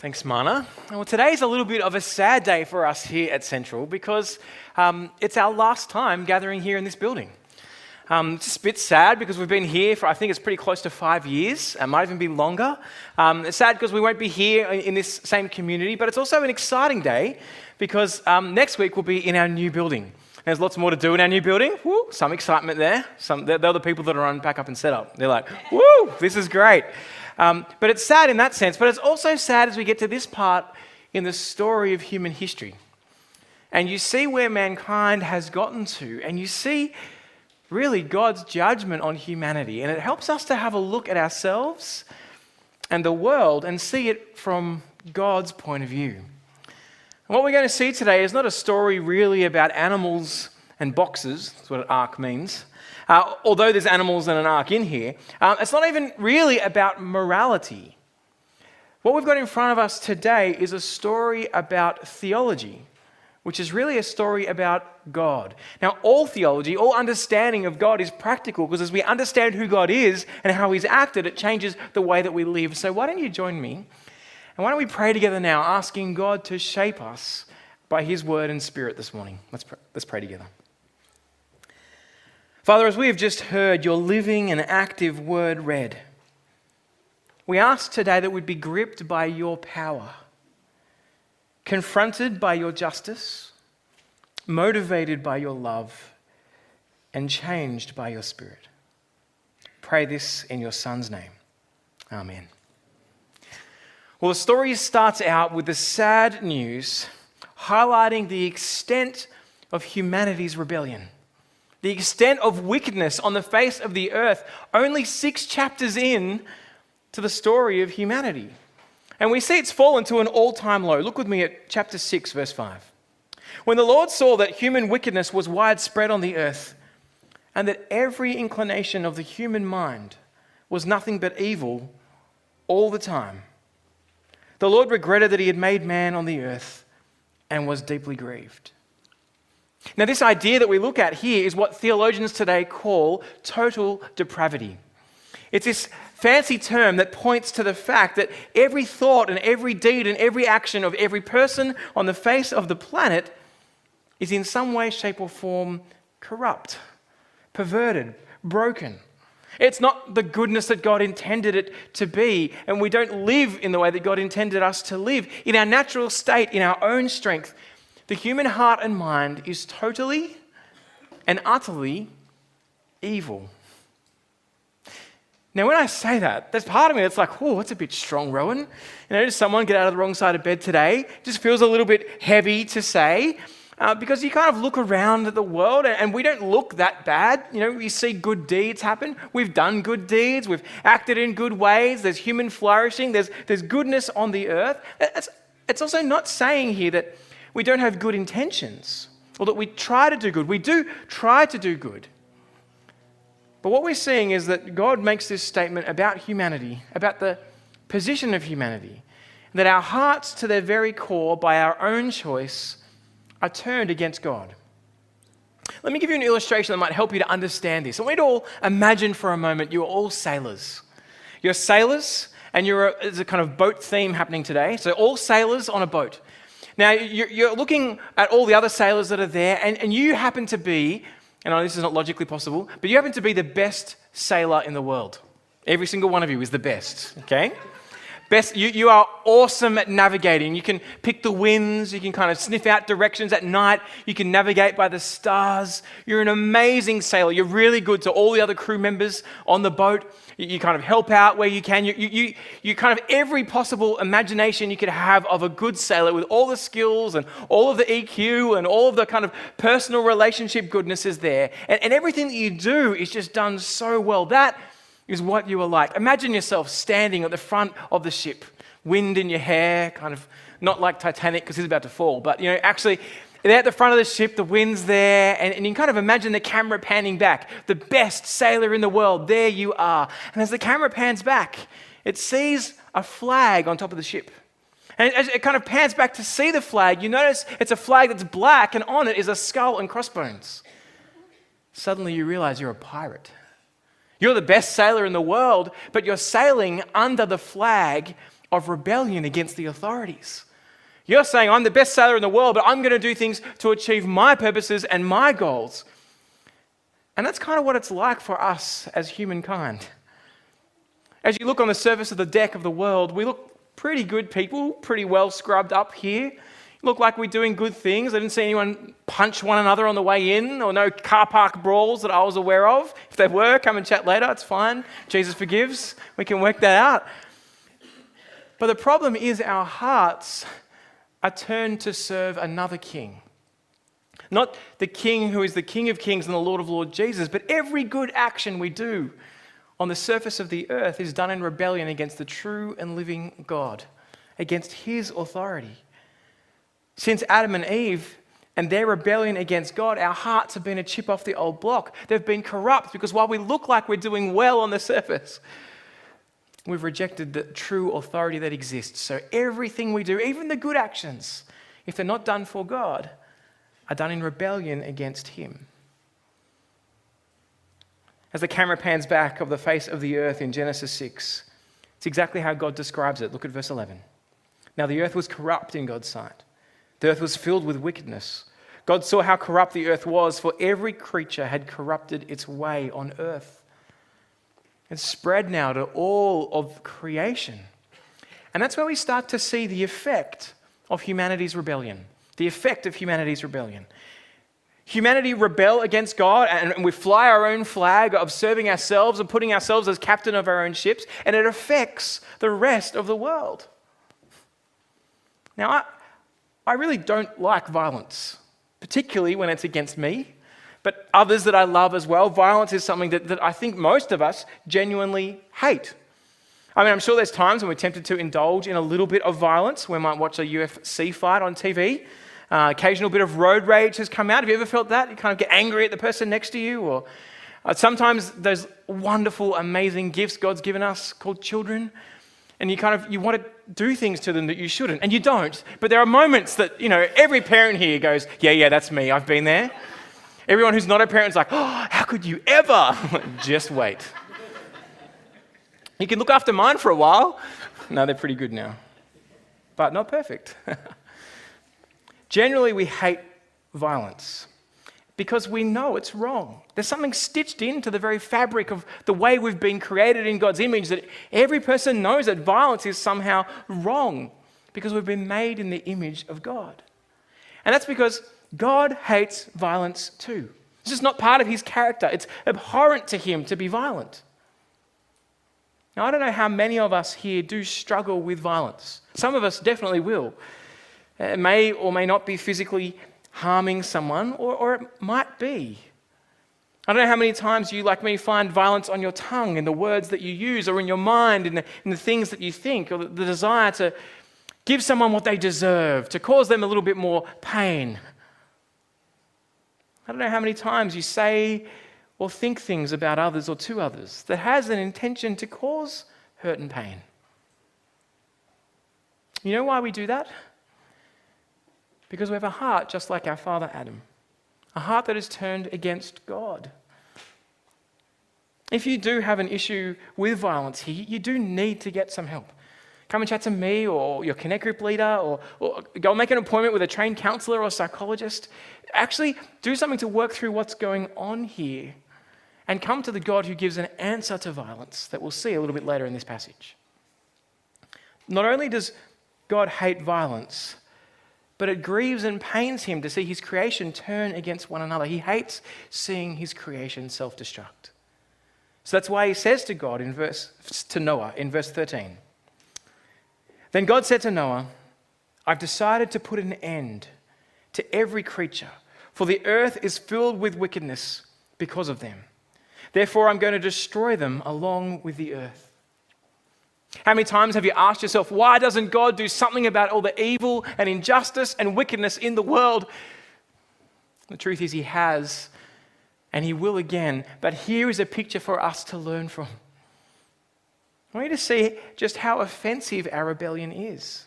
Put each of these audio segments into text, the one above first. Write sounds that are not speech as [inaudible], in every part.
Thanks, Mana. Well, today's a little bit of a sad day for us here at Central because um, it's our last time gathering here in this building. Um, it's a bit sad because we've been here for, I think it's pretty close to five years. It might even be longer. Um, it's sad because we won't be here in this same community, but it's also an exciting day because um, next week we'll be in our new building. There's lots more to do in our new building. Woo, some excitement there. Some, they're, they're the people that are on pack up and set up. They're like, woo, this is great. Um, but it's sad in that sense, but it's also sad as we get to this part in the story of human history. And you see where mankind has gotten to, and you see really God's judgment on humanity. And it helps us to have a look at ourselves and the world and see it from God's point of view. And what we're going to see today is not a story really about animals and boxes, that's what an ark means. Uh, although there's animals and an ark in here, um, it's not even really about morality. What we've got in front of us today is a story about theology, which is really a story about God. Now, all theology, all understanding of God is practical because as we understand who God is and how He's acted, it changes the way that we live. So, why don't you join me? And why don't we pray together now, asking God to shape us by His word and spirit this morning? Let's pray, let's pray together. Father, as we have just heard your living and active word read, we ask today that we'd be gripped by your power, confronted by your justice, motivated by your love, and changed by your spirit. Pray this in your Son's name. Amen. Well, the story starts out with the sad news highlighting the extent of humanity's rebellion the extent of wickedness on the face of the earth, only six chapters in to the story of humanity. And we see it's fallen to an all time low. Look with me at chapter 6, verse 5. When the Lord saw that human wickedness was widespread on the earth, and that every inclination of the human mind was nothing but evil all the time, the Lord regretted that he had made man on the earth and was deeply grieved. Now, this idea that we look at here is what theologians today call total depravity. It's this fancy term that points to the fact that every thought and every deed and every action of every person on the face of the planet is in some way, shape, or form corrupt, perverted, broken. It's not the goodness that God intended it to be, and we don't live in the way that God intended us to live. In our natural state, in our own strength, the human heart and mind is totally and utterly evil. Now, when I say that, there's part of me that's like, oh, that's a bit strong, Rowan. You know, does someone get out of the wrong side of bed today? It just feels a little bit heavy to say. Uh, because you kind of look around at the world and we don't look that bad. You know, we see good deeds happen. We've done good deeds. We've acted in good ways. There's human flourishing. There's, there's goodness on the earth. It's, it's also not saying here that we don't have good intentions or that we try to do good. We do try to do good. But what we're seeing is that God makes this statement about humanity, about the position of humanity, that our hearts, to their very core, by our own choice, are turned against God. Let me give you an illustration that might help you to understand this. I want you to all imagine for a moment you're all sailors. You're sailors, and you're a, there's a kind of boat theme happening today. So, all sailors on a boat. Now, you're looking at all the other sailors that are there, and, you happen to be, and this is not logically possible, but you happen to be the best sailor in the world. Every single one of you is the best, okay? Best, you, you are awesome at navigating. You can pick the winds, you can kind of sniff out directions at night, you can navigate by the stars. You're an amazing sailor. You're really good to all the other crew members on the boat. You kind of help out where you can. You, you, you kind of every possible imagination you could have of a good sailor with all the skills and all of the EQ and all of the kind of personal relationship goodness is there. And, and everything that you do is just done so well. That is what you are like. Imagine yourself standing at the front of the ship, wind in your hair, kind of not like Titanic because he's about to fall, but you know, actually they're at the front of the ship, the wind's there, and, and you can kind of imagine the camera panning back. The best sailor in the world, there you are. And as the camera pans back, it sees a flag on top of the ship. And as it kind of pans back to see the flag, you notice it's a flag that's black, and on it is a skull and crossbones. Suddenly you realize you're a pirate. You're the best sailor in the world, but you're sailing under the flag of rebellion against the authorities. You're saying, I'm the best sailor in the world, but I'm going to do things to achieve my purposes and my goals. And that's kind of what it's like for us as humankind. As you look on the surface of the deck of the world, we look pretty good people, pretty well scrubbed up here. Look like we're doing good things. I didn't see anyone punch one another on the way in, or no car park brawls that I was aware of. If there were, come and chat later. It's fine. Jesus forgives. We can work that out. But the problem is, our hearts are turned to serve another king. Not the king who is the King of Kings and the Lord of Lords, Jesus, but every good action we do on the surface of the earth is done in rebellion against the true and living God, against his authority. Since Adam and Eve and their rebellion against God, our hearts have been a chip off the old block. They've been corrupt because while we look like we're doing well on the surface, we've rejected the true authority that exists. So everything we do, even the good actions, if they're not done for God, are done in rebellion against Him. As the camera pans back of the face of the earth in Genesis 6, it's exactly how God describes it. Look at verse 11. Now the earth was corrupt in God's sight, the earth was filled with wickedness. God saw how corrupt the earth was, for every creature had corrupted its way on earth. It's spread now to all of creation. And that's where we start to see the effect of humanity's rebellion the effect of humanity's rebellion. Humanity rebel against God and we fly our own flag of serving ourselves and putting ourselves as captain of our own ships, and it affects the rest of the world. Now, I, I really don't like violence, particularly when it's against me, but others that I love as well. Violence is something that, that I think most of us genuinely hate. I mean, I'm sure there's times when we're tempted to indulge in a little bit of violence. We might watch a UFC fight on TV. Uh, occasional bit of road rage has come out. Have you ever felt that? You kind of get angry at the person next to you, or uh, sometimes those wonderful, amazing gifts God's given us called children, and you kind of you want to do things to them that you shouldn't, and you don't. But there are moments that you know every parent here goes, "Yeah, yeah, that's me. I've been there." Everyone who's not a parent is like, "Oh, how could you ever?" [laughs] Just wait. You can look after mine for a while. No, they're pretty good now, but not perfect. [laughs] Generally, we hate violence because we know it's wrong. There's something stitched into the very fabric of the way we've been created in God's image that every person knows that violence is somehow wrong because we've been made in the image of God. And that's because God hates violence too. It's just not part of his character, it's abhorrent to him to be violent. Now, I don't know how many of us here do struggle with violence. Some of us definitely will. It may or may not be physically harming someone, or, or it might be. I don't know how many times you, like me, find violence on your tongue in the words that you use, or in your mind, in the, in the things that you think, or the, the desire to give someone what they deserve, to cause them a little bit more pain. I don't know how many times you say or think things about others or to others that has an intention to cause hurt and pain. You know why we do that? Because we have a heart just like our father Adam, a heart that is turned against God. If you do have an issue with violence here, you do need to get some help. Come and chat to me or your Connect Group leader, or, or go make an appointment with a trained counselor or psychologist. Actually, do something to work through what's going on here and come to the God who gives an answer to violence that we'll see a little bit later in this passage. Not only does God hate violence, but it grieves and pains him to see his creation turn against one another. He hates seeing his creation self destruct. So that's why he says to God in verse to Noah in verse 13. Then God said to Noah, I've decided to put an end to every creature, for the earth is filled with wickedness because of them. Therefore, I'm going to destroy them along with the earth. How many times have you asked yourself, why doesn't God do something about all the evil and injustice and wickedness in the world? The truth is, He has, and He will again. But here is a picture for us to learn from. I want you to see just how offensive our rebellion is.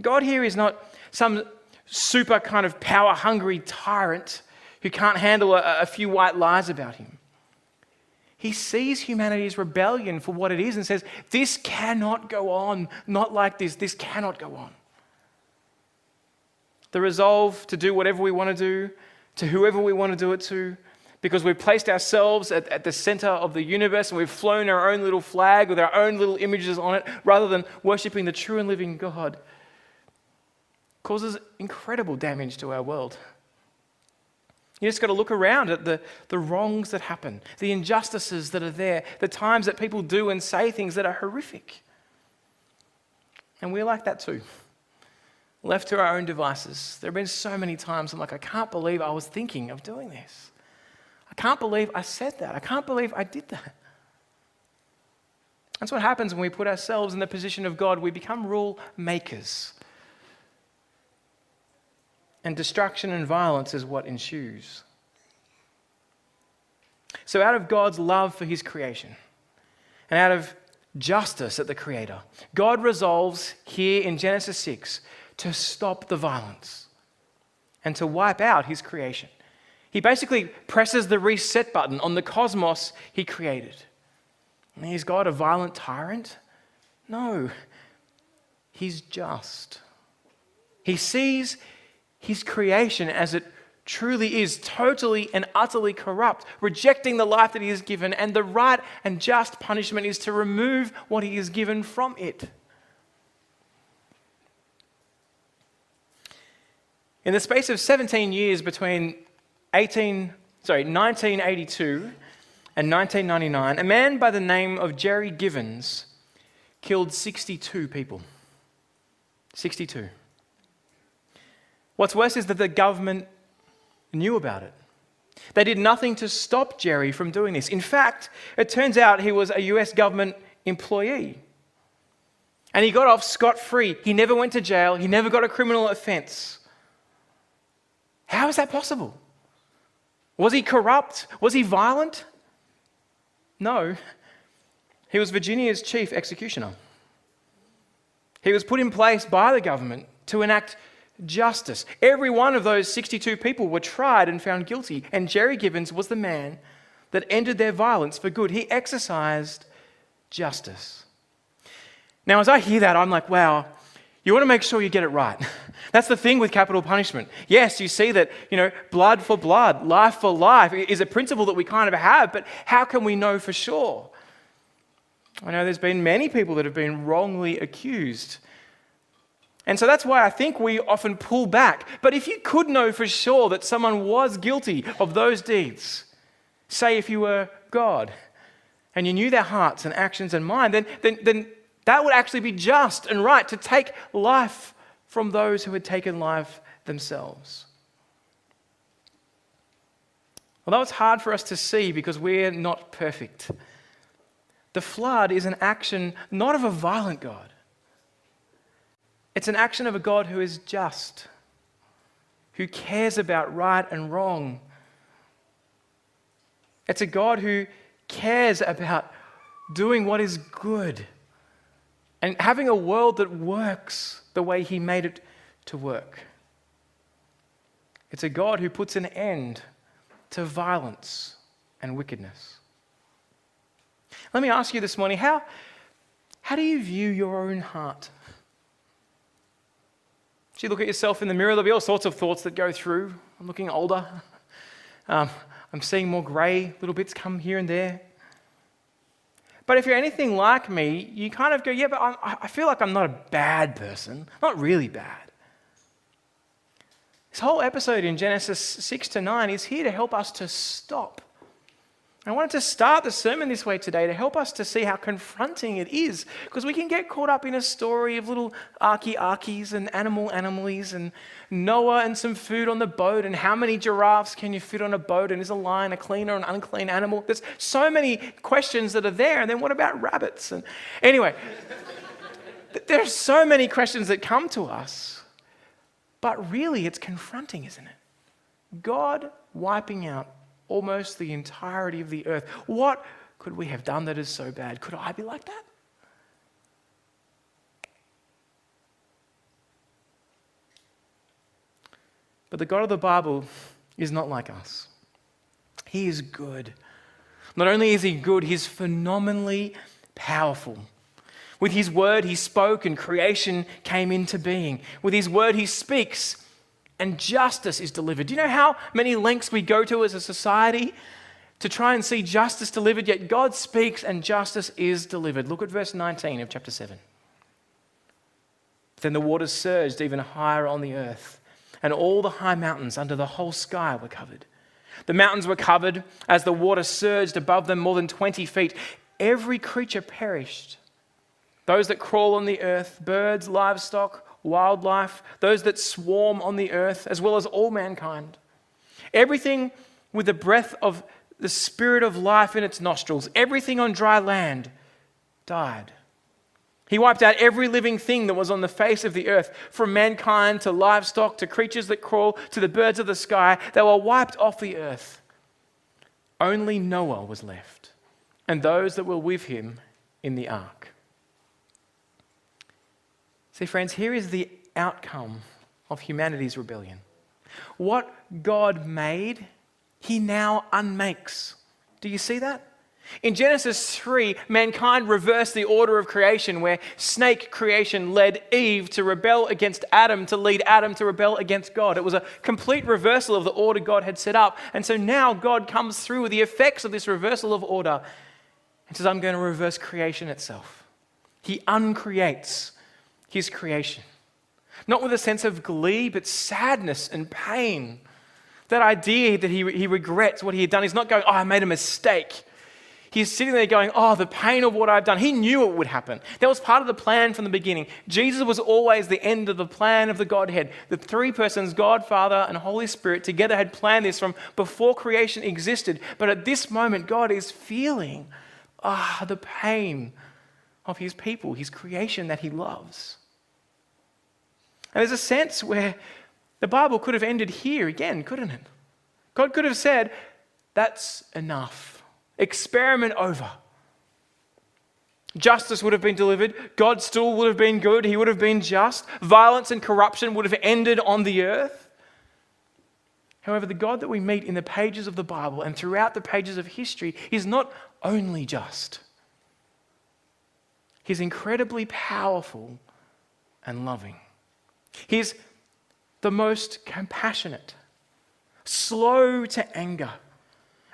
God here is not some super kind of power hungry tyrant who can't handle a, a few white lies about Him. He sees humanity's rebellion for what it is and says, This cannot go on, not like this. This cannot go on. The resolve to do whatever we want to do, to whoever we want to do it to, because we've placed ourselves at, at the center of the universe and we've flown our own little flag with our own little images on it rather than worshiping the true and living God, causes incredible damage to our world. You just got to look around at the, the wrongs that happen, the injustices that are there, the times that people do and say things that are horrific. And we're like that too. Left to our own devices. There have been so many times I'm like, I can't believe I was thinking of doing this. I can't believe I said that. I can't believe I did that. That's what happens when we put ourselves in the position of God. We become rule makers and destruction and violence is what ensues. So, out of God's love for his creation and out of justice at the Creator, God resolves here in Genesis 6 to stop the violence and to wipe out his creation. He basically presses the reset button on the cosmos he created. is God a violent tyrant? No, he's just. He sees his creation as it truly is totally and utterly corrupt, rejecting the life that he has given, and the right and just punishment is to remove what he has given from it. In the space of 17 years between 18, sorry, 1982 and 1999, a man by the name of Jerry Givens killed 62 people. 62. What's worse is that the government knew about it. They did nothing to stop Jerry from doing this. In fact, it turns out he was a US government employee. And he got off scot free. He never went to jail, he never got a criminal offense. How is that possible? Was he corrupt? Was he violent? No. He was Virginia's chief executioner. He was put in place by the government to enact justice. Every one of those 62 people were tried and found guilty, and Jerry Givens was the man that ended their violence for good. He exercised justice. Now, as I hear that, I'm like, wow, you want to make sure you get it right. [laughs] That's the thing with capital punishment. Yes, you see that, you know, blood for blood, life for life is a principle that we kind of have, but how can we know for sure? I know there's been many people that have been wrongly accused and so that's why I think we often pull back. But if you could know for sure that someone was guilty of those deeds, say if you were God and you knew their hearts and actions and mind, then, then, then that would actually be just and right to take life from those who had taken life themselves. Although it's hard for us to see because we're not perfect, the flood is an action not of a violent God it's an action of a God who is just, who cares about right and wrong. It's a God who cares about doing what is good and having a world that works the way He made it to work. It's a God who puts an end to violence and wickedness. Let me ask you this morning how, how do you view your own heart? You look at yourself in the mirror, there'll be all sorts of thoughts that go through. I'm looking older. Um, I'm seeing more grey little bits come here and there. But if you're anything like me, you kind of go, yeah, but I, I feel like I'm not a bad person. Not really bad. This whole episode in Genesis 6 to 9 is here to help us to stop I wanted to start the sermon this way today to help us to see how confronting it is, because we can get caught up in a story of little arky arkies and animal animalies and Noah and some food on the boat and how many giraffes can you fit on a boat and is a lion a clean or an unclean animal? There's so many questions that are there. And then what about rabbits? And anyway, there's so many questions that come to us, but really it's confronting, isn't it? God wiping out almost the entirety of the earth. What could we have done that is so bad? Could I be like that? But the God of the Bible is not like us. He is good. Not only is he good, he's phenomenally powerful. With his word, he spoke and creation came into being. With his word, he speaks and justice is delivered. Do you know how many lengths we go to as a society to try and see justice delivered? Yet God speaks and justice is delivered. Look at verse 19 of chapter 7. Then the waters surged even higher on the earth, and all the high mountains under the whole sky were covered. The mountains were covered as the water surged above them more than 20 feet. Every creature perished those that crawl on the earth, birds, livestock, wildlife, those that swarm on the earth, as well as all mankind. Everything with the breath of the spirit of life in its nostrils, everything on dry land died. He wiped out every living thing that was on the face of the earth, from mankind to livestock to creatures that crawl to the birds of the sky. They were wiped off the earth. Only Noah was left, and those that were with him in the ark. See, friends, here is the outcome of humanity's rebellion. What God made, he now unmakes. Do you see that? In Genesis 3, mankind reversed the order of creation, where snake creation led Eve to rebel against Adam, to lead Adam to rebel against God. It was a complete reversal of the order God had set up. And so now God comes through with the effects of this reversal of order and says, I'm going to reverse creation itself. He uncreates his creation. Not with a sense of glee, but sadness and pain. That idea that he, he regrets what he had done. He's not going, Oh, I made a mistake. He's sitting there going, Oh, the pain of what I've done. He knew it would happen. That was part of the plan from the beginning. Jesus was always the end of the plan of the Godhead. The three persons, God, Father, and Holy Spirit, together had planned this from before creation existed. But at this moment, God is feeling ah, the pain of his people, his creation that he loves. And there's a sense where the Bible could have ended here again, couldn't it? God could have said, That's enough. Experiment over. Justice would have been delivered. God still would have been good. He would have been just. Violence and corruption would have ended on the earth. However, the God that we meet in the pages of the Bible and throughout the pages of history is not only just, He's incredibly powerful and loving. He's the most compassionate, slow to anger,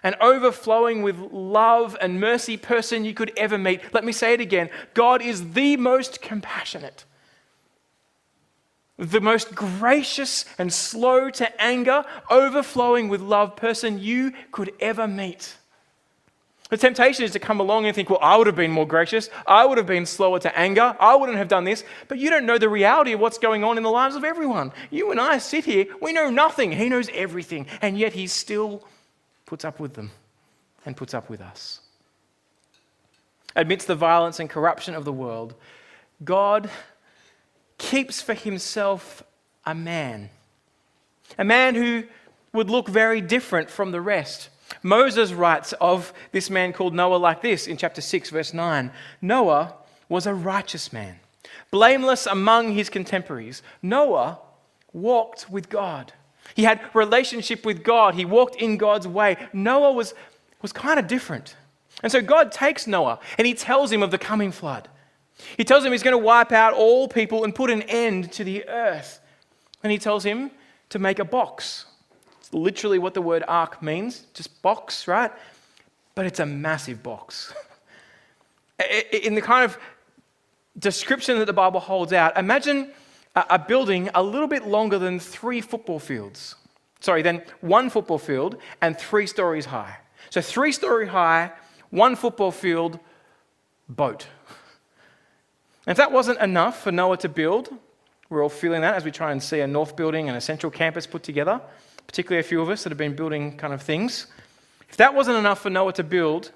and overflowing with love and mercy person you could ever meet. Let me say it again God is the most compassionate, the most gracious and slow to anger, overflowing with love person you could ever meet. The temptation is to come along and think, well, I would have been more gracious. I would have been slower to anger. I wouldn't have done this. But you don't know the reality of what's going on in the lives of everyone. You and I sit here, we know nothing. He knows everything. And yet he still puts up with them and puts up with us. Amidst the violence and corruption of the world, God keeps for himself a man. A man who would look very different from the rest Moses writes of this man called Noah like this in chapter 6, verse 9 Noah was a righteous man, blameless among his contemporaries. Noah walked with God. He had relationship with God. He walked in God's way. Noah was, was kind of different. And so God takes Noah and he tells him of the coming flood. He tells him he's going to wipe out all people and put an end to the earth. And he tells him to make a box literally what the word ark means, just box, right? But it's a massive box. [laughs] In the kind of description that the Bible holds out, imagine a building a little bit longer than three football fields. Sorry, then one football field and three stories high. So, three story high, one football field, boat. And if that wasn't enough for Noah to build, we're all feeling that as we try and see a north building and a central campus put together particularly a few of us that have been building kind of things. If that wasn't enough for Noah to build,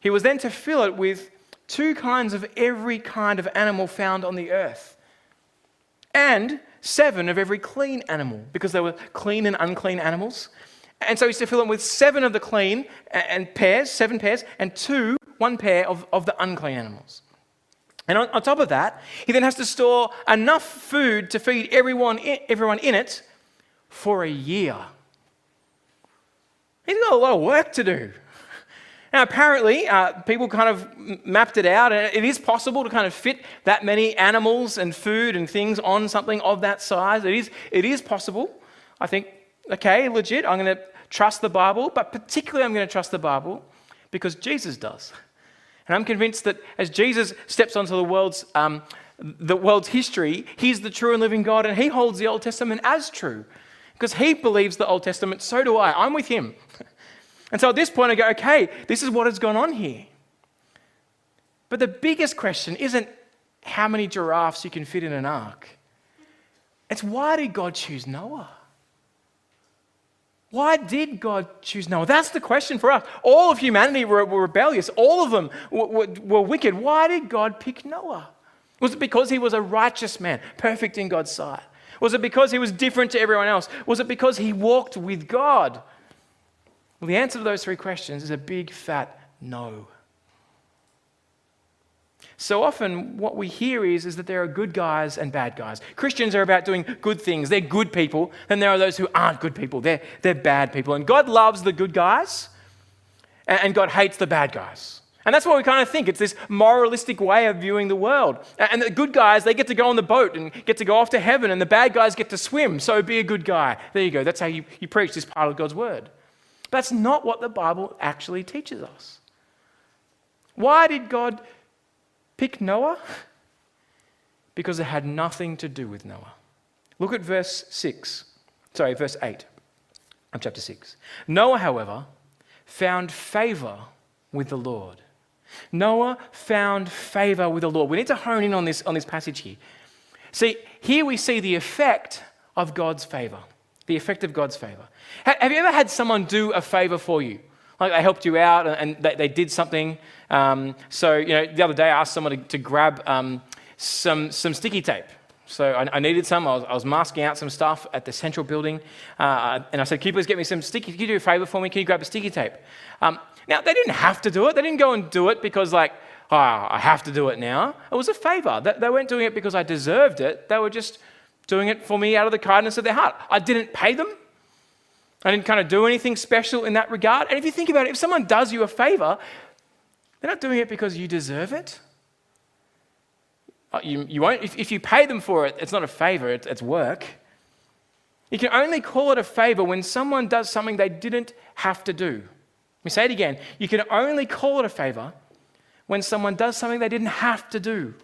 he was then to fill it with two kinds of every kind of animal found on the earth, and seven of every clean animal, because there were clean and unclean animals. And so he's to fill it with seven of the clean and pairs, seven pairs, and two, one pair of, of the unclean animals. And on, on top of that, he then has to store enough food to feed everyone in, everyone in it for a year. He's got a lot of work to do. Now, apparently, uh, people kind of mapped it out, and it is possible to kind of fit that many animals and food and things on something of that size. It is, it is possible. I think, okay, legit, I'm going to trust the Bible, but particularly I'm going to trust the Bible because Jesus does. And I'm convinced that as Jesus steps onto the world's, um, the world's history, he's the true and living God, and he holds the Old Testament as true. Because he believes the Old Testament, so do I. I'm with him. [laughs] And so at this point, I go, okay, this is what has gone on here. But the biggest question isn't how many giraffes you can fit in an ark, it's why did God choose Noah? Why did God choose Noah? That's the question for us. All of humanity were, were rebellious, all of them were, were, were wicked. Why did God pick Noah? Was it because he was a righteous man, perfect in God's sight? Was it because he was different to everyone else? Was it because he walked with God? Well, the answer to those three questions is a big fat no. So often, what we hear is, is that there are good guys and bad guys. Christians are about doing good things. They're good people. Then there are those who aren't good people. They're, they're bad people. And God loves the good guys, and God hates the bad guys. And that's what we kind of think. It's this moralistic way of viewing the world. And the good guys, they get to go on the boat and get to go off to heaven, and the bad guys get to swim. So be a good guy. There you go. That's how you, you preach this part of God's word. But That's not what the Bible actually teaches us. Why did God pick Noah? [laughs] Because it had nothing to do with Noah. Look at verse 6. Sorry, verse 8 of chapter 6. Noah, however, found favor with the Lord. Noah found favor with the Lord. We need to hone in on this, on this passage here. See, here we see the effect of God's favor. The effect of God's favor. Have you ever had someone do a favor for you? Like they helped you out and they, they did something. Um, so, you know, the other day I asked someone to, to grab um, some, some sticky tape. So I, I needed some. I was, I was, masking out some stuff at the central building. Uh, and I said, Can you please get me some sticky? Can you do a favor for me? Can you grab a sticky tape? Um, now, they didn't have to do it. They didn't go and do it because, like, oh, I have to do it now. It was a favor. They, they weren't doing it because I deserved it. They were just doing it for me out of the kindness of their heart. I didn't pay them. I didn't kind of do anything special in that regard. And if you think about it, if someone does you a favor, they're not doing it because you deserve it. Uh, you, you won't, if, if you pay them for it, it's not a favor, it's, it's work. You can only call it a favor when someone does something they didn't have to do. Let me say it again. You can only call it a favor when someone does something they didn't have to do.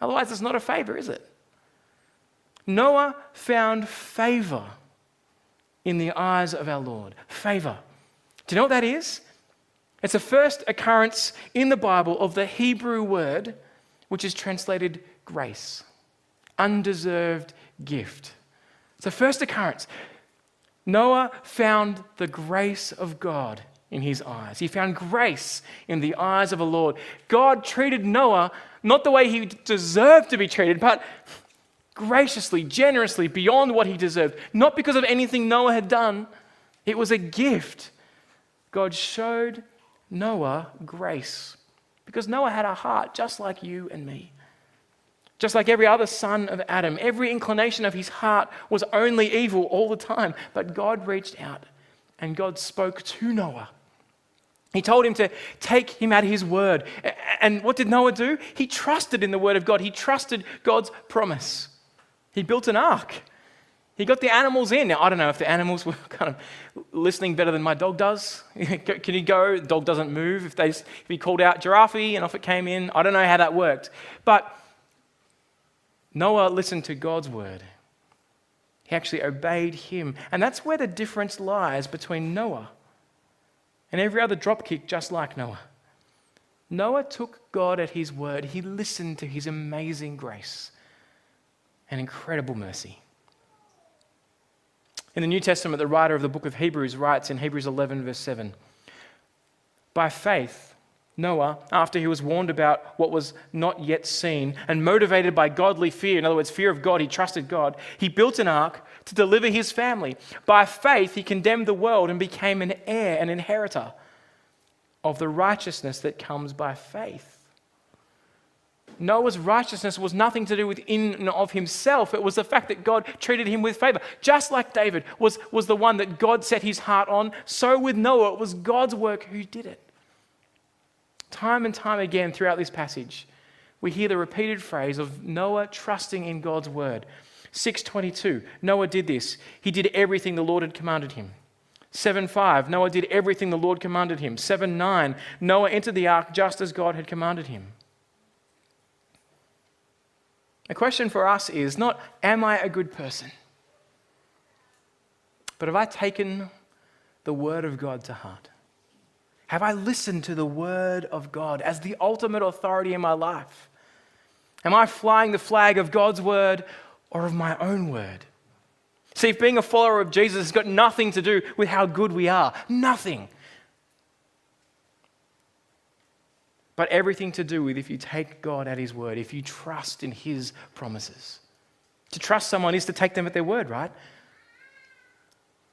Otherwise, it's not a favor, is it? Noah found favor in the eyes of our Lord. Favor. Do you know what that is? It's the first occurrence in the Bible of the Hebrew word which is translated grace, undeserved gift. The first occurrence. Noah found the grace of God in his eyes. He found grace in the eyes of the Lord. God treated Noah not the way he deserved to be treated, but graciously, generously, beyond what he deserved. Not because of anything Noah had done, it was a gift. God showed Noah grace because Noah had a heart just like you and me. Just like every other son of Adam, every inclination of his heart was only evil all the time. But God reached out and God spoke to Noah. He told him to take him at his word. And what did Noah do? He trusted in the word of God, he trusted God's promise. He built an ark. He got the animals in. Now, I don't know if the animals were [laughs] kind of listening better than my dog does. [laughs] Can he go? The dog doesn't move. If, they, if he called out giraffe and off it came in, I don't know how that worked. But Noah listened to God's word. He actually obeyed him. And that's where the difference lies between Noah and every other dropkick just like Noah. Noah took God at his word, he listened to his amazing grace and incredible mercy. In the New Testament, the writer of the book of Hebrews writes in Hebrews 11, verse 7 By faith, Noah, after he was warned about what was not yet seen and motivated by godly fear, in other words, fear of God, he trusted God, he built an ark to deliver his family. By faith, he condemned the world and became an heir, an inheritor of the righteousness that comes by faith. Noah's righteousness was nothing to do with in and of himself. It was the fact that God treated him with favor. Just like David was, was the one that God set his heart on, so with Noah, it was God's work who did it. Time and time again throughout this passage, we hear the repeated phrase of Noah trusting in God's word. 622, Noah did this. He did everything the Lord had commanded him. 7 5, Noah did everything the Lord commanded him. 7 9, Noah entered the ark just as God had commanded him. The question for us is not, Am I a good person? But have I taken the word of God to heart? Have I listened to the word of God as the ultimate authority in my life? Am I flying the flag of God's word or of my own word? See, if being a follower of Jesus has got nothing to do with how good we are, nothing. But everything to do with if you take God at His word, if you trust in His promises. To trust someone is to take them at their word, right?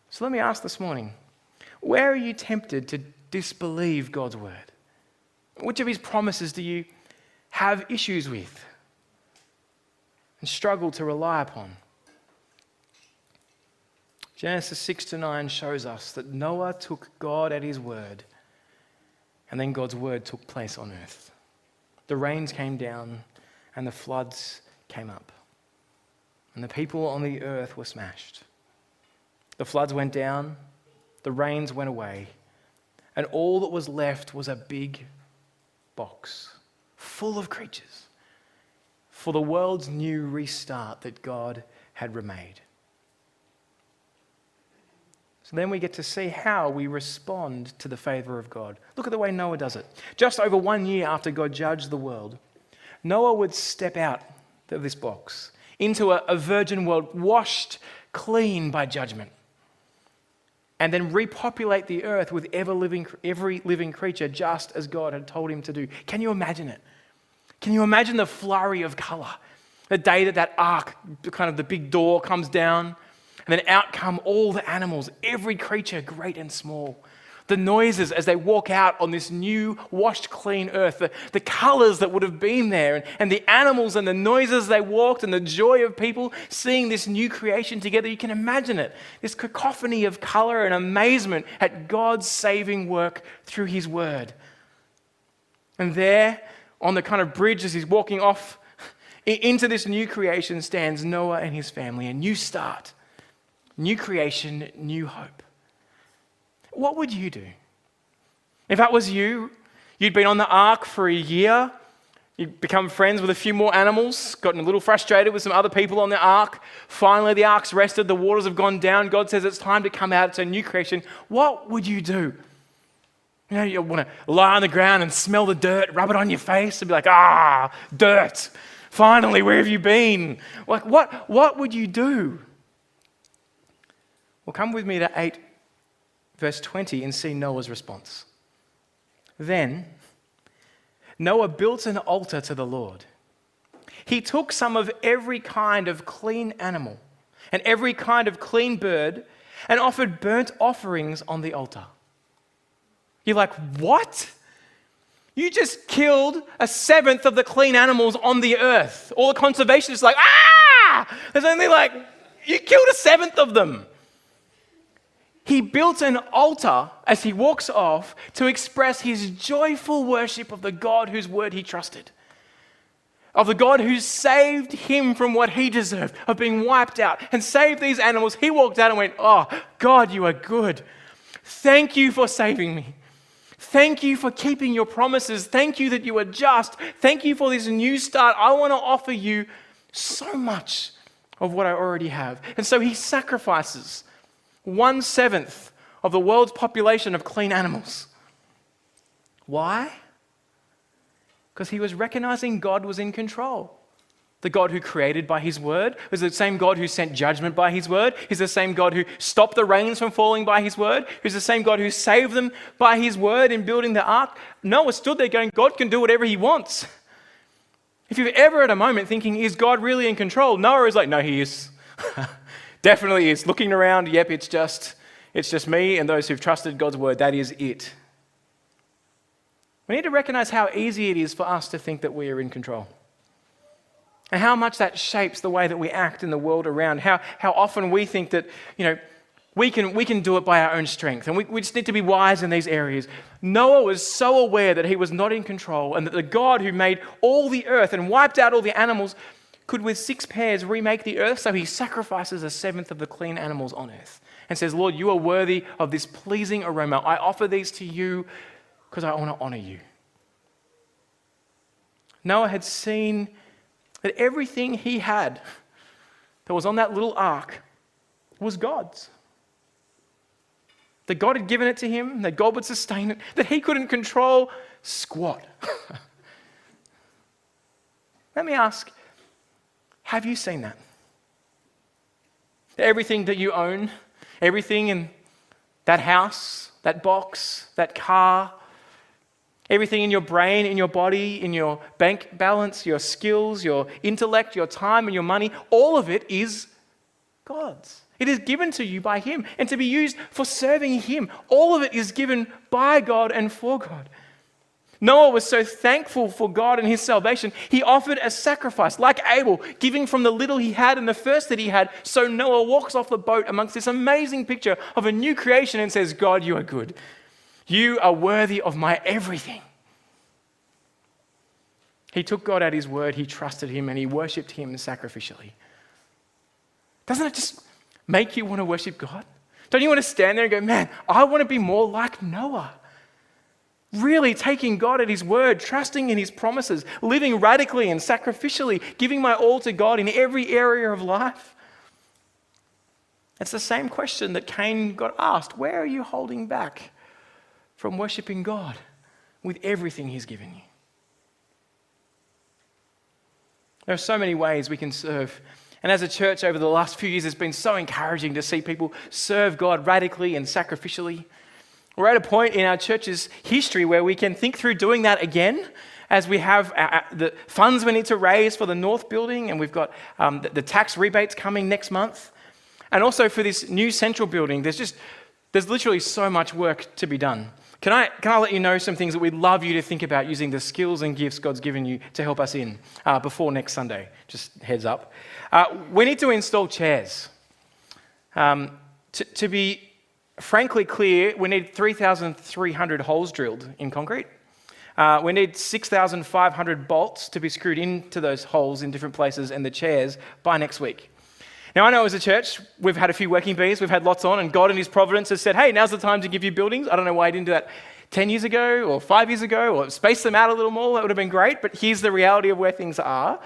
So let me ask this morning where are you tempted to disbelieve God's word? Which of His promises do you have issues with and struggle to rely upon? Genesis 6 to 9 shows us that Noah took God at his word, and then God's word took place on earth. The rains came down, and the floods came up, and the people on the earth were smashed. The floods went down, the rains went away, and all that was left was a big box full of creatures for the world's new restart that God had remade. So then we get to see how we respond to the favor of God. Look at the way Noah does it. Just over one year after God judged the world, Noah would step out of this box into a, a virgin world washed clean by judgment and then repopulate the earth with ever living, every living creature just as God had told him to do. Can you imagine it? Can you imagine the flurry of color? The day that that ark, kind of the big door comes down and then out come all the animals, every creature, great and small. The noises as they walk out on this new, washed clean earth, the, the colors that would have been there, and, and the animals and the noises they walked, and the joy of people seeing this new creation together. You can imagine it this cacophony of color and amazement at God's saving work through His Word. And there, on the kind of bridge as he's walking off [laughs] into this new creation, stands Noah and his family, a new start new creation, new hope. What would you do? If that was you, you'd been on the ark for a year, you'd become friends with a few more animals, gotten a little frustrated with some other people on the ark. Finally, the ark's rested, the waters have gone down. God says it's time to come out, it's a new creation. What would you do? You know, you want to lie on the ground and smell the dirt, rub it on your face, and be like, ah, dirt. Finally, where have you been? Like, what, what would you do? Well, come with me to 8, verse 20, and see Noah's response. Then Noah built an altar to the Lord. He took some of every kind of clean animal and every kind of clean bird and offered burnt offerings on the altar. You're like, what? You just killed a seventh of the clean animals on the earth. All the conservationists are like, ah! There's only like, you killed a seventh of them. He built an altar as he walks off to express his joyful worship of the God whose word he trusted, of the God who saved him from what he deserved, of being wiped out and saved these animals. He walked out and went, Oh, God, you are good. Thank you for saving me. Thank you for keeping your promises. Thank you that you are just. Thank you for this new start. I want to offer you so much of what I already have. And so he sacrifices one seventh of the world's population of clean animals. Why? Because he was recognizing God was in control. The God who created by his word was the same God who sent judgment by his word. He's the same God who stopped the rains from falling by his word. He's the same God who saved them by his word in building the ark. Noah stood there going, God can do whatever he wants. If you've ever at a moment thinking, is God really in control? Noah is like, no, he is. [laughs] Definitely is. Looking around, yep, it's just, it's just me and those who've trusted God's word. That is it. We need to recognize how easy it is for us to think that we are in control. And how much that shapes the way that we act in the world around. How, how often we think that, you know, we can, we can do it by our own strength. And we, we just need to be wise in these areas. Noah was so aware that he was not in control and that the God who made all the earth and wiped out all the animals could, with six pairs, remake the earth. So he sacrifices a seventh of the clean animals on earth and says, Lord, you are worthy of this pleasing aroma. I offer these to you because I want to honor you. Noah had seen that everything he had that was on that little ark was God's that God had given it to him, that God would sustain it, that he couldn't control squat. [laughs] Let me ask have you seen that? Everything that you own, everything in that house, that box, that car, everything in your brain, in your body, in your bank balance, your skills, your intellect, your time, and your money, all of it is God's. It is given to you by Him and to be used for serving Him. All of it is given by God and for God. Noah was so thankful for God and his salvation, he offered a sacrifice, like Abel, giving from the little he had and the first that he had. So Noah walks off the boat amongst this amazing picture of a new creation and says, God, you are good. You are worthy of my everything. He took God at his word, he trusted him, and he worshipped him sacrificially. Doesn't it just make you want to worship God? Don't you want to stand there and go, man, I want to be more like Noah? Really taking God at His word, trusting in His promises, living radically and sacrificially, giving my all to God in every area of life. It's the same question that Cain got asked Where are you holding back from worshiping God with everything He's given you? There are so many ways we can serve and as a church over the last few years, it's been so encouraging to see people serve God radically and sacrificially. We're at a point in our church's history where we can think through doing that again as we have the funds we need to raise for the North building, and we've got um, the tax rebates coming next month. And also for this new central building, there's just there's literally so much work to be done. Can I, can I let you know some things that we'd love you to think about using the skills and gifts God's given you to help us in uh, before next Sunday? Just heads up. Uh, we need to install chairs. Um, to, to be frankly clear, we need 3,300 holes drilled in concrete. Uh, we need 6,500 bolts to be screwed into those holes in different places and the chairs by next week. Now, I know as a church, we've had a few working bees, we've had lots on, and God in His providence has said, hey, now's the time to give you buildings. I don't know why He didn't do that 10 years ago or five years ago or space them out a little more. That would have been great, but here's the reality of where things are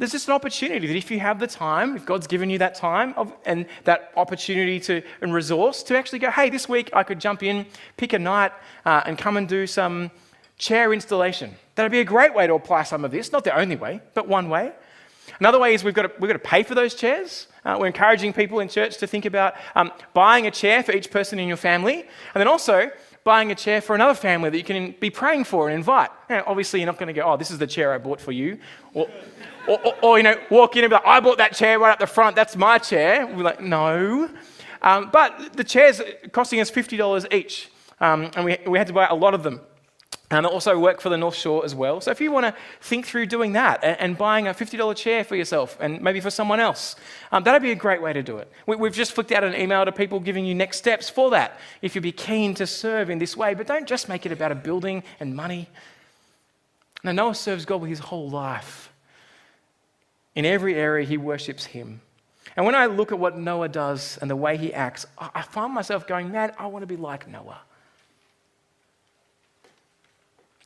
there's just an opportunity that if you have the time, if God's given you that time of, and that opportunity to, and resource to actually go, hey, this week I could jump in, pick a night, uh, and come and do some chair installation. That'd be a great way to apply some of this. Not the only way, but one way. Another way is we've got to, we've got to pay for those chairs. Uh, we're encouraging people in church to think about um, buying a chair for each person in your family, and then also buying a chair for another family that you can be praying for and invite. Obviously, you're not going to go, oh, this is the chair I bought for you. Or, or, or, or, you know, walk in and be like, I bought that chair right up the front, that's my chair. We're like, no. Um, but the chairs costing us $50 each, um, and we, we had to buy a lot of them. And also work for the North Shore as well. So if you want to think through doing that and, and buying a $50 chair for yourself and maybe for someone else, um, that'd be a great way to do it. We, have just flicked out an email to people giving you next steps for that if you'd be keen to serve in this way. But don't just make it about a building and money. Now, Noah serves God with his whole life. In every area, he worships him. And when I look at what Noah does and the way he acts, I find myself going, man, I want to be like Noah.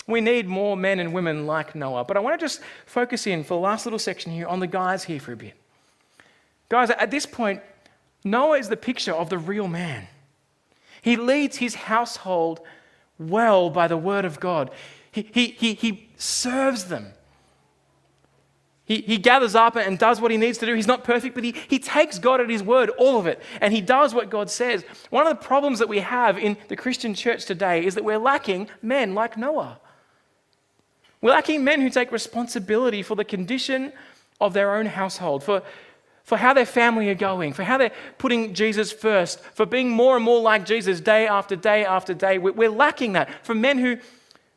We need more men and women like Noah. But I want to just focus in for the last little section here on the guys here for a bit. Guys, at this point, Noah is the picture of the real man. He leads his household well by the word of God, he, he, he, he serves them. He, he gathers up and does what he needs to do. He's not perfect, but he, he takes God at his word, all of it, and he does what God says. One of the problems that we have in the Christian church today is that we're lacking men like Noah. We're lacking men who take responsibility for the condition of their own household, for, for how their family are going, for how they're putting Jesus first, for being more and more like Jesus day after day after day. We're, lacking that. For men who,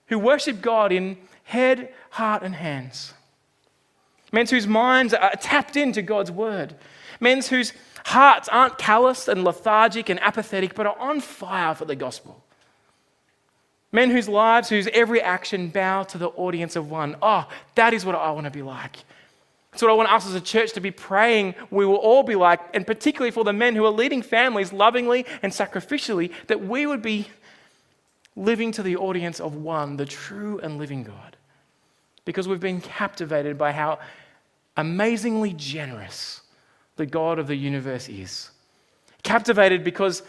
who worship God in head, heart, and hands. Men whose minds are tapped into God's word. Men whose hearts aren't calloused and lethargic and apathetic, but are on fire for the gospel. Men whose lives, whose every action bow to the audience of one. Oh, that is what I want to be like. That's what I want us as a church to be praying we will all be like, and particularly for the men who are leading families lovingly and sacrificially, that we would be living to the audience of one, the true and living God. Because we've been captivated by how amazingly generous the God of the universe is. Captivated because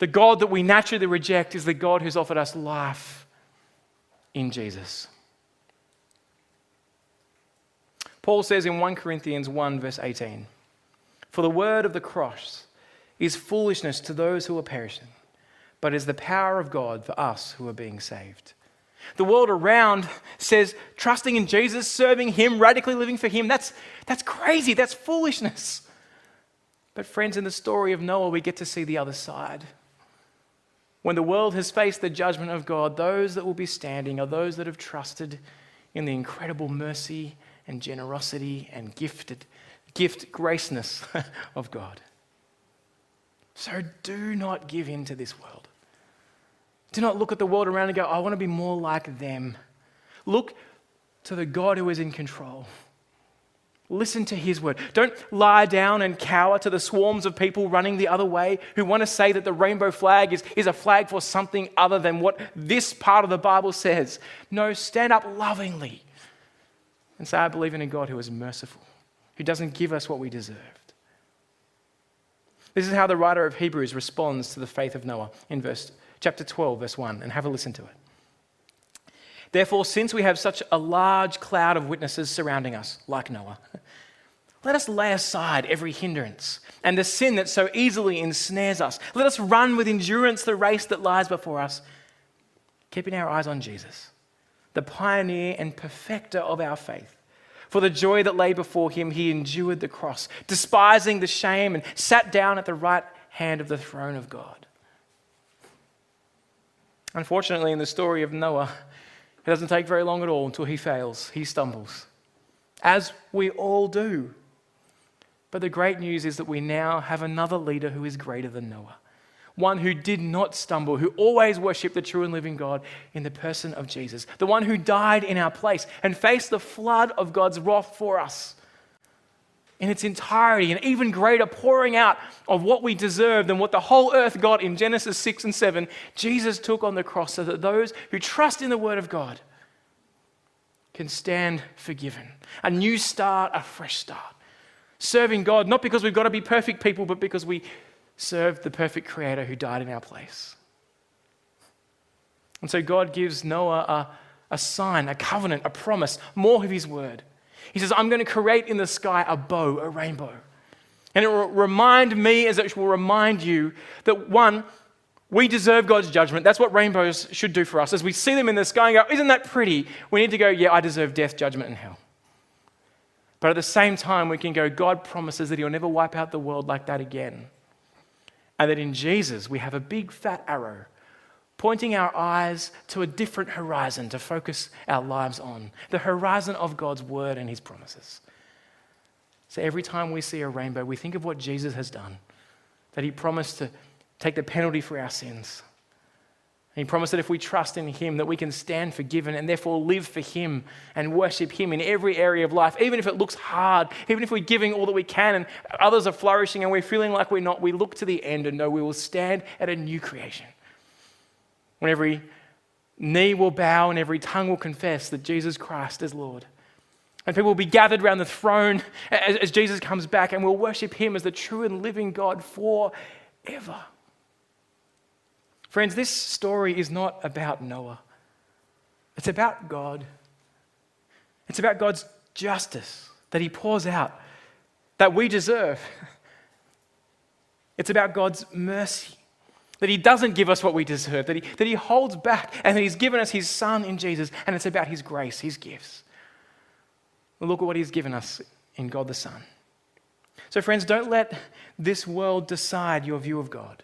the God that we naturally reject is the God who's offered us life in Jesus. Paul says in 1 Corinthians 1, verse 18 For the word of the cross is foolishness to those who are perishing, but is the power of God for us who are being saved. The world around says trusting in Jesus, serving Him, radically living for Him, that's, that's crazy, that's foolishness. But, friends, in the story of Noah, we get to see the other side. When the world has faced the judgment of God, those that will be standing are those that have trusted in the incredible mercy and generosity and gifted gift graceness [laughs] of God. So do not give in to this world. Do not look at the world around and go, I want to be more like them. Look to the God who is in control. Listen to his word. Don't lie down and cower to the swarms of people running the other way who want to say that the rainbow flag is, is a flag for something other than what this part of the Bible says. No, stand up lovingly and say, I believe in a God who is merciful, who doesn't give us what we deserved. This is how the writer of Hebrews responds to the faith of Noah in verse chapter 12, verse 1, and have a listen to it. Therefore, since we have such a large cloud of witnesses surrounding us, like Noah, [laughs] let us lay aside every hindrance and the sin that so easily ensnares us. Let us run with endurance the race that lies before us, keeping our eyes on Jesus, the pioneer and perfecter of our faith. For the joy that lay before him, he endured the cross, despising the shame, and sat down at the right hand of the throne of God. Unfortunately, in the story of Noah, it doesn't take very long at all until he fails, he stumbles, as we all do. But the great news is that we now have another leader who is greater than Noah, one who did not stumble, who always worshiped the true and living God in the person of Jesus, the one who died in our place and faced the flood of God's wrath for us in its entirety, an even greater pouring out of what we deserve than what the whole earth got in Genesis 6 and 7, Jesus took on the cross so that those who trust in the Word of God can stand forgiven. A new start, a fresh start. Serving God, not because we've got to be perfect people, but because we serve the perfect Creator who died in our place. And so God gives Noah a, a sign, a covenant, a promise, more of His Word. He says, I'm going to create in the sky a bow, a rainbow. And it will remind me, as it will remind you, that one, we deserve God's judgment. That's what rainbows should do for us. As we see them in the sky and go, Isn't that pretty? We need to go, Yeah, I deserve death, judgment, and hell. But at the same time, we can go, God promises that He'll never wipe out the world like that again. And that in Jesus, we have a big fat arrow pointing our eyes to a different horizon to focus our lives on the horizon of God's word and his promises. So every time we see a rainbow, we think of what Jesus has done, that he promised to take the penalty for our sins. He promised that if we trust in him, that we can stand forgiven and therefore live for him and worship him in every area of life, even if it looks hard, even if we're giving all that we can and others are flourishing and we're feeling like we're not, we look to the end and know we will stand at a new creation when every knee will bow and every tongue will confess that Jesus Christ is Lord. And people will be gathered around the throne as, as Jesus comes back, and we'll worship him as the true and living God forever. Friends, this story is not about Noah, it's about God. It's about God's justice that he pours out that we deserve. [laughs] It's about God's mercy that He doesn't give us what we deserve, that He, that he holds back, and that He's given us His Son in Jesus, and it's about His grace, His gifts. Look at what He's given us in God the Son. So, friends, don't let this world decide your view of God,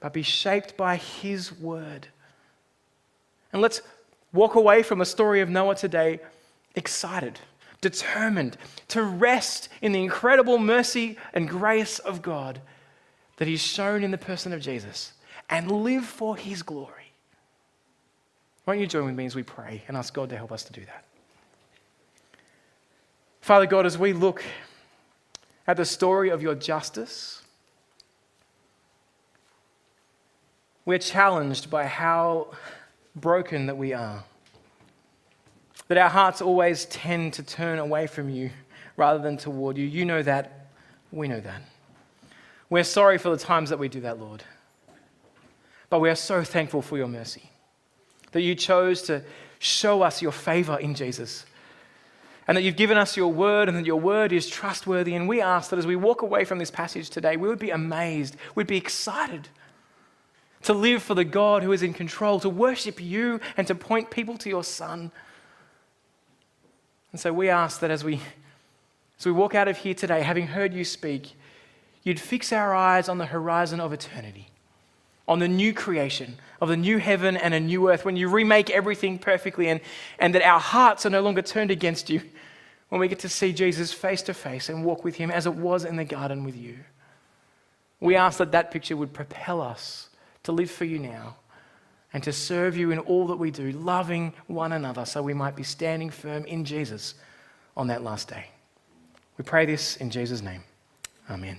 but be shaped by His Word. And let's walk away from the story of Noah today excited determined to rest in the incredible mercy and grace of God that He's shown in the person of Jesus and live for His glory. Won't you join with me as we pray and ask God to help us to do that? Father God, as we look at the story of your justice, we're challenged by how broken that we are. That our hearts always tend to turn away from you rather than toward you. You know that. We know that. We're sorry for the times that we do that, Lord. But we are so thankful for your mercy that you chose to show us your favor in Jesus. And that you've given us your word and that your word is trustworthy. And we ask that as we walk away from this passage today, we would be amazed, we'd be excited to live for the God who is in control, to worship you and to point people to your Son. And so we ask that as we, as we walk out of here today, having heard you speak, you'd fix our eyes on the horizon of eternity, on the new creation, of the new heaven and a new earth, when you remake everything perfectly, and, and that our hearts are no longer turned against you, when we get to see Jesus face to face and walk with him as it was in the garden with you. We ask that that picture would propel us to live for you now and to serve you in all that we do, loving one another so we might be standing firm in Jesus on that last day. We pray this in Jesus' name. Amen.